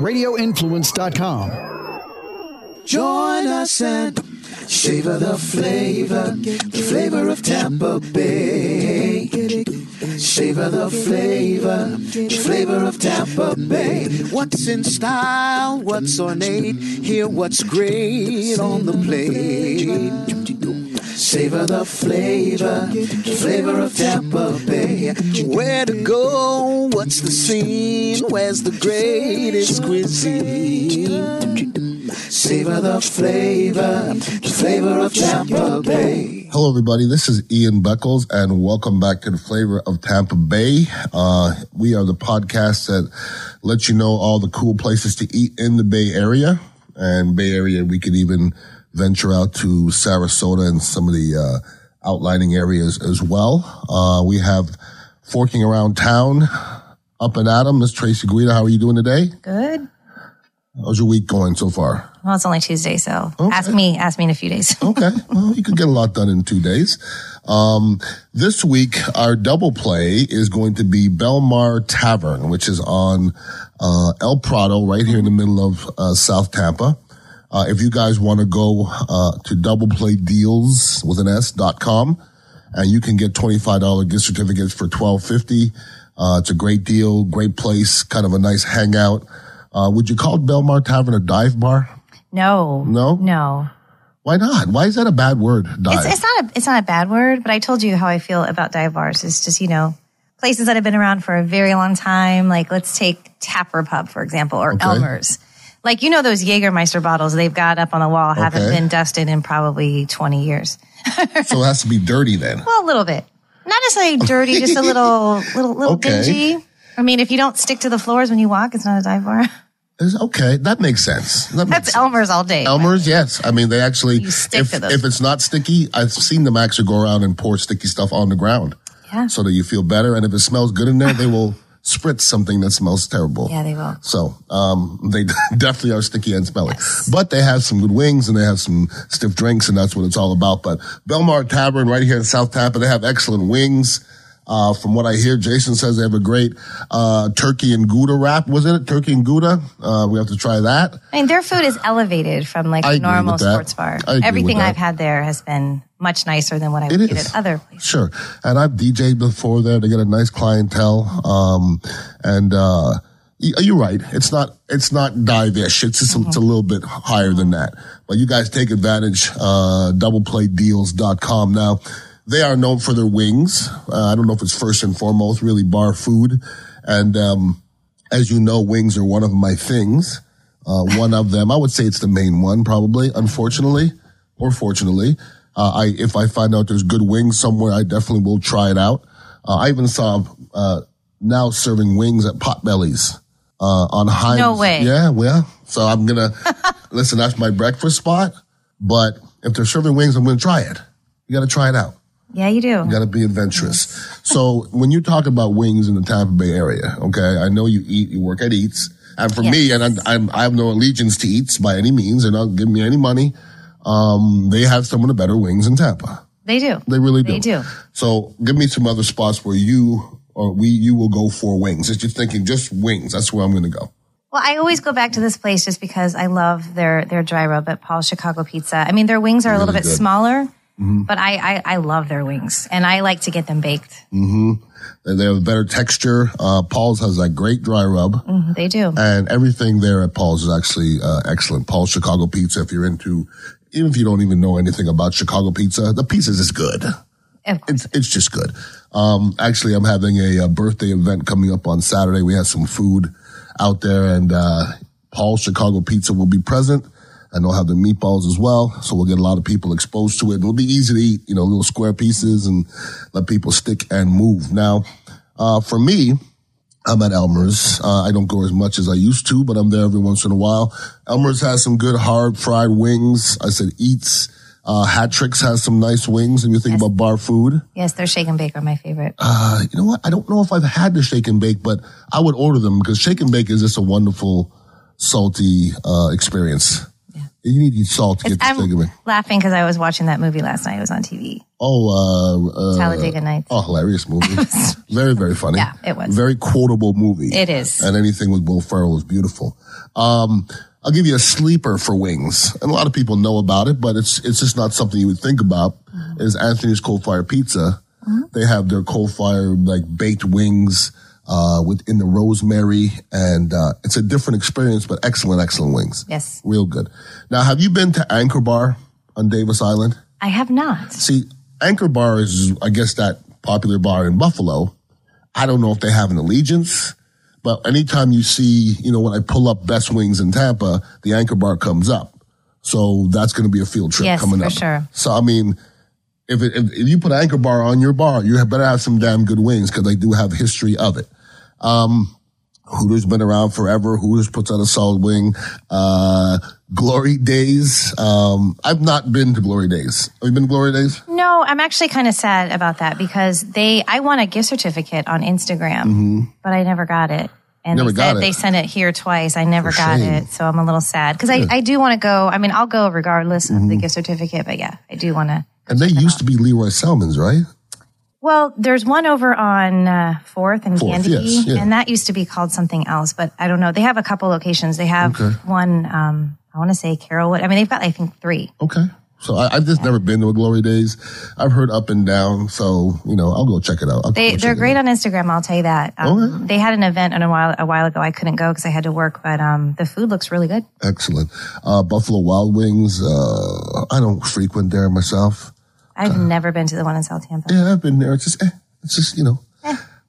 RadioInfluence.com. Join us and savor the flavor, the flavor of Tampa Bay. Savor the flavor, the flavor of Tampa Bay. What's in style, what's ornate, hear what's great on the plate. Savor the flavor, flavor of Tampa Bay. Where to go, what's the scene, where's the greatest cuisine? Savor the flavor, the flavor of Tampa Bay. Hello, everybody. This is Ian Beckles, and welcome back to the Flavor of Tampa Bay. Uh, we are the podcast that lets you know all the cool places to eat in the Bay Area. And Bay Area, we could even venture out to Sarasota and some of the uh, outlining areas as well. Uh, we have Forking Around Town up and Adam. Miss Tracy Guida, how are you doing today? Good. How's your week going so far? Well, it's only Tuesday, so Okay. ask me. Ask me in a few days. Okay. Well, you could get a lot done in two days. Um, this week, our double play is going to be Belmar Tavern, which is on, uh, El Prado, right here in the middle of, uh, South Tampa. Uh, if you guys want to go, uh, to doubleplaydeals with an S dot com and you can get $25 gift certificates for twelve fifty. Uh, it's a great deal, great place, kind of a nice hangout. Uh, would you call Belmar Tavern a dive bar? No. No? No. Why not? Why is that a bad word? Dive. It's, it's not a it's not a bad word, but I told you how I feel about dive bars. It's just you know places that have been around for a very long time. Like let's take Tapper Pub for example, or Okay. Elmer's. Like you know those Jägermeister bottles they've got up on the wall haven't Okay. been dusted in probably twenty years. so it has to be dirty then. Well, a little bit, not necessarily dirty, just a little little little Okay. dingy. I mean, if you don't stick to the floors when you walk, it's not a dive bar. It's okay. That makes sense. That makes That's sense. Elmer's all day. Elmer's, yes. I mean, they actually, if, if it's not sticky, I've seen them actually go around and pour sticky stuff on the ground Yeah. so that you feel better. And if it smells good in there, they will spritz something that smells terrible. Yeah, they will. So, um, they definitely are sticky and smelly, but they have some good wings and they have some stiff drinks and that's what it's all about. But Belmar Tavern right here in South Tampa, they have excellent wings. Uh, from what I hear, Jason says they have a great, uh, turkey and Gouda wrap. Was it turkey and Gouda? Uh, we have to try that. I mean, their food is elevated from like I a agree normal sports bar. I agree with Everything. I've had there has been much nicer than what I It would get is. at other places. Sure. And I've DJ'd before there. They get a nice clientele. Um, and, uh, you're right. It's not, it's not dive-ish. It's just, it's a little bit higher than that. But you guys take advantage, uh, doubleplaydeals.com. Now, they are known for their wings. Uh, I don't know if it's first and foremost really bar food. And, um, as you know, wings are one of my things. Uh, one of them, I would say it's the main one, probably, unfortunately or fortunately. Uh, I, if I find out there's good wings somewhere, I definitely will try it out. Uh, I even saw, uh, now serving wings at Potbellies, uh, on Heinz. No way. Yeah, well, so I'm gonna, listen, that's my breakfast spot, but if they're serving wings, I'm gonna try it. You gotta try it out. Yeah, you do. You got to be adventurous. So when you talk about wings in the Tampa Bay area, okay, I know you eat, you work at Eats, and for me, and I'm, I have no allegiance to Eats by any means. They're not giving me any money. Um, they have some of the better wings in Tampa. They do. They really do. They do. So give me some other spots where you or we, you will go for wings. If you're thinking just wings, that's where I'm going to go. Well, I always go back to this place just because I love their their dry rub at Paul's Chicago Pizza. I mean, their wings are a little bit good. smaller, but I, I I love their wings, and I like to get them baked. And They have a better texture. Uh, Paul's has that great dry rub. They do. and everything there at Paul's is actually uh, excellent. Paul's Chicago Pizza. If you're into, even if you don't even know anything about Chicago pizza, the pizza is good. It's it's just good. Um, actually, I'm having a, uh birthday event coming up on Saturday. We have some food out there, and uh, Paul's Chicago Pizza will be present. And they'll have the meatballs as well, so we'll get a lot of people exposed to it. It'll be easy to eat, you know, little square pieces, and let people stick and move. Now, uh, for me, I'm at Elmer's. Uh, I don't go as much as I used to, but I'm there every once in a while. Elmer's has some good hard fried wings. I said eats. Uh, Hat Tricks has some nice wings. And you think about bar food, yes, their shake and bake are my favorite. uh, you know what? I don't know if I've had the shake and bake, but I would order them because shake and bake is just a wonderful, salty, uh, experience. You need salt to get the I'm thick of it. laughing because I was watching that movie last night. It was on TV. Oh, uh, uh, Talladega Nights. Oh, hilarious movie. very, very funny. Yeah, it was. Very quotable movie. It is. And anything with Will Ferrell is beautiful. Um, I'll give you a sleeper for wings. And a lot of people know about it, but it's, it's just not something you would think about Mm-hmm. is Anthony's Coal Fire Pizza. They have their coal fire, like baked wings, uh, within the rosemary. And, uh, it's a different experience, but excellent, excellent wings. Yes. Real good. Now, have you been to Anchor Bar on Davis Island? I have not. See, Anchor Bar is, I guess, that popular bar in Buffalo. I don't know if they have an allegiance, but anytime you see, you know, when I pull up Best Wings in Tampa, the Anchor Bar comes up. So that's going to be a field trip coming up. Yes, coming for up. sure. So, I mean, if, it, if, if you put Anchor Bar on your bar, you better have some damn good wings because they do have history of it. Um, Hooters been around forever. Hooters puts out a solid wing. Uh, Glory Days. Um, I've not been to Glory Days. Have you been to Glory Days? No, I'm actually kind of sad about that because they I won a gift certificate on Instagram, but I never got it. And Mm-hmm. Never they got said it. they sent it here twice. I never For got shame. it, so I'm a little sad because I, I do want to go. I mean, I'll go regardless of Mm-hmm. the gift certificate, but yeah, I do want to. And they used to be Lee Roy Selmon's, right? Well, there's one over on uh, Fourth and Fourth, Candy, yes, yeah. and that used to be called something else, but I don't know. They have a couple locations. They have Okay. one. Um, I want to say Carrollwood. I mean, they've got I think three. Okay. So I, I've just never been to a Glory Days. I've heard up and down. So, you know, I'll go check it out. I'll they, they're great on Instagram. I'll tell you that. Um, Okay. They had an event a while a while ago. I couldn't go because I had to work, but um, the food looks really good. Excellent. Uh, Buffalo Wild Wings. Uh, I don't frequent there myself. I've never been to the one in South Tampa. Yeah, I've been there. It's just, eh, it's just, you know,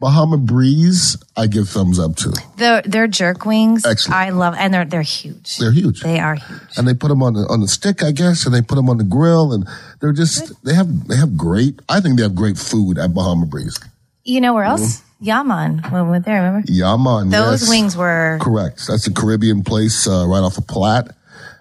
Bahama Breeze. I give thumbs up to. Their their jerk wings, Excellent. I love, and they're they're huge. They're huge. They are huge. and they put them on the on the stick, I guess, and they put them on the grill, and they're just they have they have great. I think they have great food at Bahama Breeze. You know where else? Yaman when we were there. Remember Yaman, those yes. wings were Correct. That's a Caribbean place uh, right off of Platt.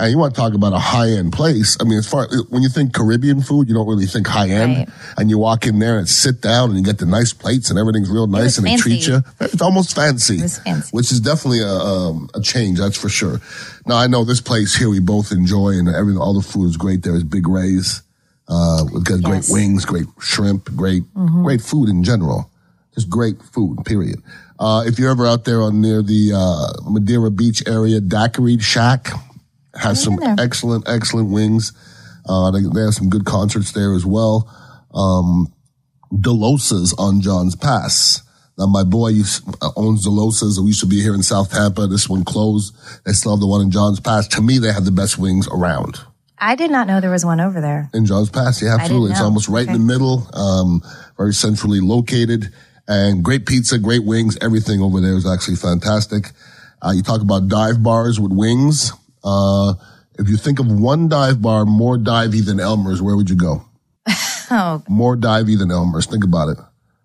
And you want to talk about a high end place? I mean, as far when you think Caribbean food, you don't really think high end. Right. And you walk in there and sit down and you get the nice plates and everything's real nice and they treat you. It's almost fancy, It fancy. which is definitely a, um, a change. That's for sure. Now I know this place here we both enjoy and everything. All the food is great. There is Big Ray's. Uh, we've got great wings, great shrimp, great, great food in general. Just great food, period. Uh, if you're ever out there on near the, uh, Madeira Beach area, Daiquiri Shack has some there. excellent, excellent wings. Uh, they, they have some good concerts there as well. Um, Delosas on John's Pass. Now, my boy used, uh, owns Delosas. We used to be here in South Tampa. This one closed. They still have the one in John's Pass. To me, they have the best wings around I did not know there was one over there. in John's Pass. Yeah, absolutely. It's almost right in the middle, um, very centrally located, and great pizza, great wings. Everything over there is actually fantastic. Uh, you talk about dive bars with wings. Uh, if you think of one dive bar more divey than Elmer's, where would you go? Oh, More divey than Elmer's. Think about it.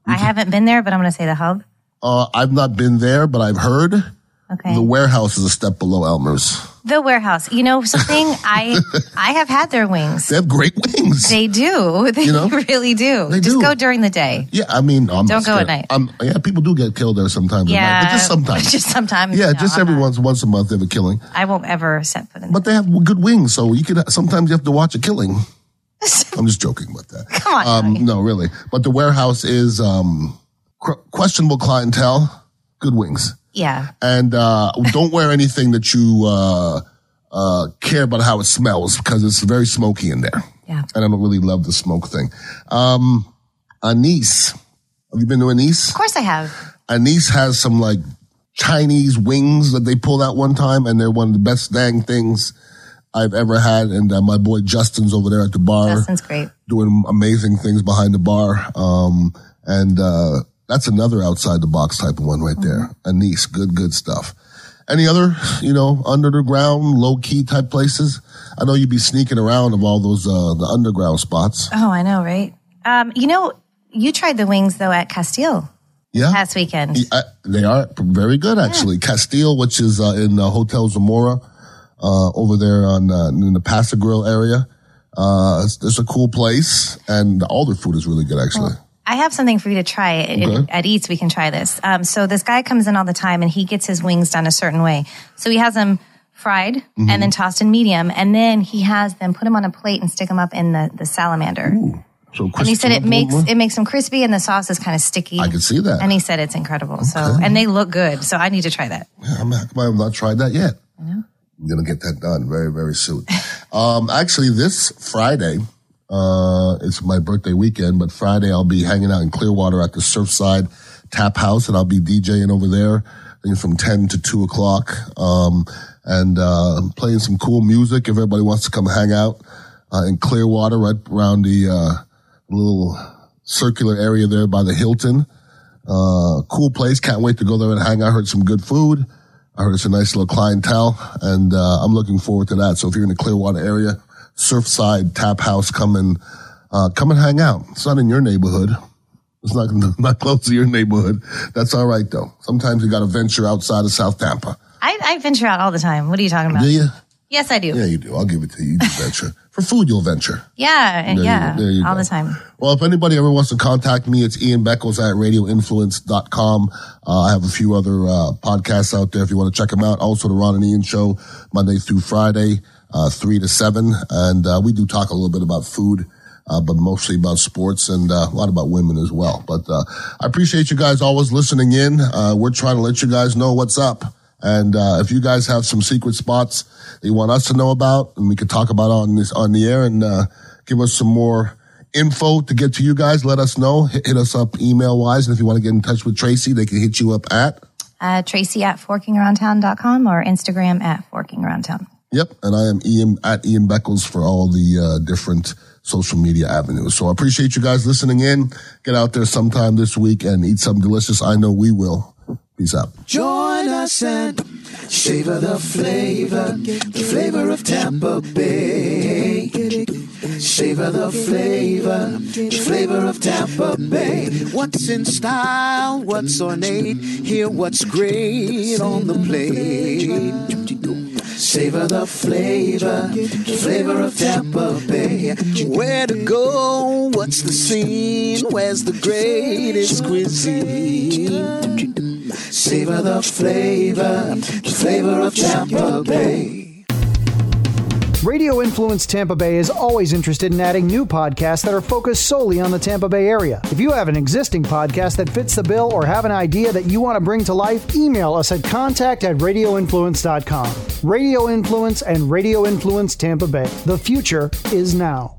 I haven't been there, but I'm going to say the hub. Uh, I've not been there, but I've heard Okay. the warehouse is a step below Elmer's. The warehouse. You know something? I I have had their wings. They have great wings. They do. They know? really do. They Just do. go during the day. yeah, I mean, I'm Don't go at night. I'm, yeah, people do get killed there sometimes. at night, Yeah. but just sometimes. Just sometimes. Yeah, no, just every once once a month they have a killing. I won't ever set foot in But they have good wings, so you could sometimes you have to watch a killing. I'm just joking about that. Come on. Um, no, really. But the warehouse is um, questionable clientele, good wings, yeah. and uh, don't wear anything that you uh, uh, care about how it smells because it's very smoky in there. Yeah. And I don't really love the smoke thing. Um, Anise, have you been to Anise? Of course I have. Anise has some like Chinese wings that they pulled out one time, and they're one of the best dang things I've ever had. And uh, my boy Justin's over there at the bar Justin's great. doing amazing things behind the bar. Um, and uh, that's another outside the box type of one right there. Anise, good, good stuff. Any other, you know, under the ground, low key type places? I know you'd be sneaking around of all those uh, the underground spots. Oh, I know, right? Um, you know, you tried the wings though at Castile Yeah. last weekend. I, they are very good, actually. Castile, which is uh, in uh, Hotel Zamora, uh, over there on uh, in the Pass-a-Grille area. Uh, it's, it's a cool place, and all their food is really good, actually. I have something for you to try Okay. at Eats. We can try this. Um, so this guy comes in all the time, and he gets his wings done a certain way. So he has them fried Mm-hmm. and then tossed in medium. And then he has them put them on a plate and stick them up in the, the salamander. So And he said it makes it makes them crispy and the sauce is kind of sticky. I can see that. And he said it's incredible. So and they look good. So I need to try that. I'm, how come I have not tried that yet. I'm gonna get that done very, very soon. um, actually, this Friday, uh, it's my birthday weekend, but Friday I'll be hanging out in Clearwater at the Surfside Tap House, and I'll be DJing over there. I from ten to two o'clock, um, and uh, playing some cool music. If everybody wants to come hang out uh, in Clearwater, right around the uh, little circular area there by the Hilton. Uh, cool place. Can't wait to go there and hang out. Heard some good food. I heard it's a nice little clientele and, uh, I'm looking forward to that. So if you're in the Clearwater area, Surfside Tap House, come and, uh, come and hang out. It's not in your neighborhood. It's not, not close to your neighborhood. That's all right though. Sometimes you got to venture outside of South Tampa. I, I venture out all the time. What are you talking about? Do you? Yes, I do. Yeah, you do. I'll give it to you. You do venture. For food, you'll venture. Yeah, and There yeah. There you all go. the time. Well, if anybody ever wants to contact me, it's Ian Beckles at radioinfluence.com. Uh, I have a few other, uh, podcasts out there if you want to check them out. Also the Ron and Ian show, Monday through Friday, uh, three to seven. And, uh, we do talk a little bit about food. Uh, but mostly about sports and uh, a lot about women as well. But uh, I appreciate you guys always listening in. Uh, we're trying to let you guys know what's up. And uh, if you guys have some secret spots that you want us to know about, and we could talk about on this on the air, and uh, give us some more info to get to you guys, let us know. Hit, hit us up email wise, and if you want to get in touch with Tracy, they can hit you up at. Uh, Tracy at forkingaroundtown.com or Instagram at forkingaroundtown. Yep, and I am Ian at Ian Beckles for all the uh, different social media avenues. So I appreciate you guys listening in. Get out there sometime this week and eat something delicious. I know we will. Peace out. Join us and savor the flavor, the flavor of Tampa Bay. Savor the flavor, the flavor of Tampa Bay. What's in style, what's ornate, hear what's great on the plate. Savor the flavor, the flavor of Tampa Bay. Where to go, what's the scene, where's the greatest cuisine? Savor the flavor, the flavor of Tampa Bay. Radio Influence Tampa Bay is always interested in adding new podcasts that are focused solely on the Tampa Bay area. If you have an existing podcast that fits the bill or have an idea that you want to bring to life, email us at contact at radioinfluence.com. Radio Influence and Radio Influence Tampa Bay. The future is now.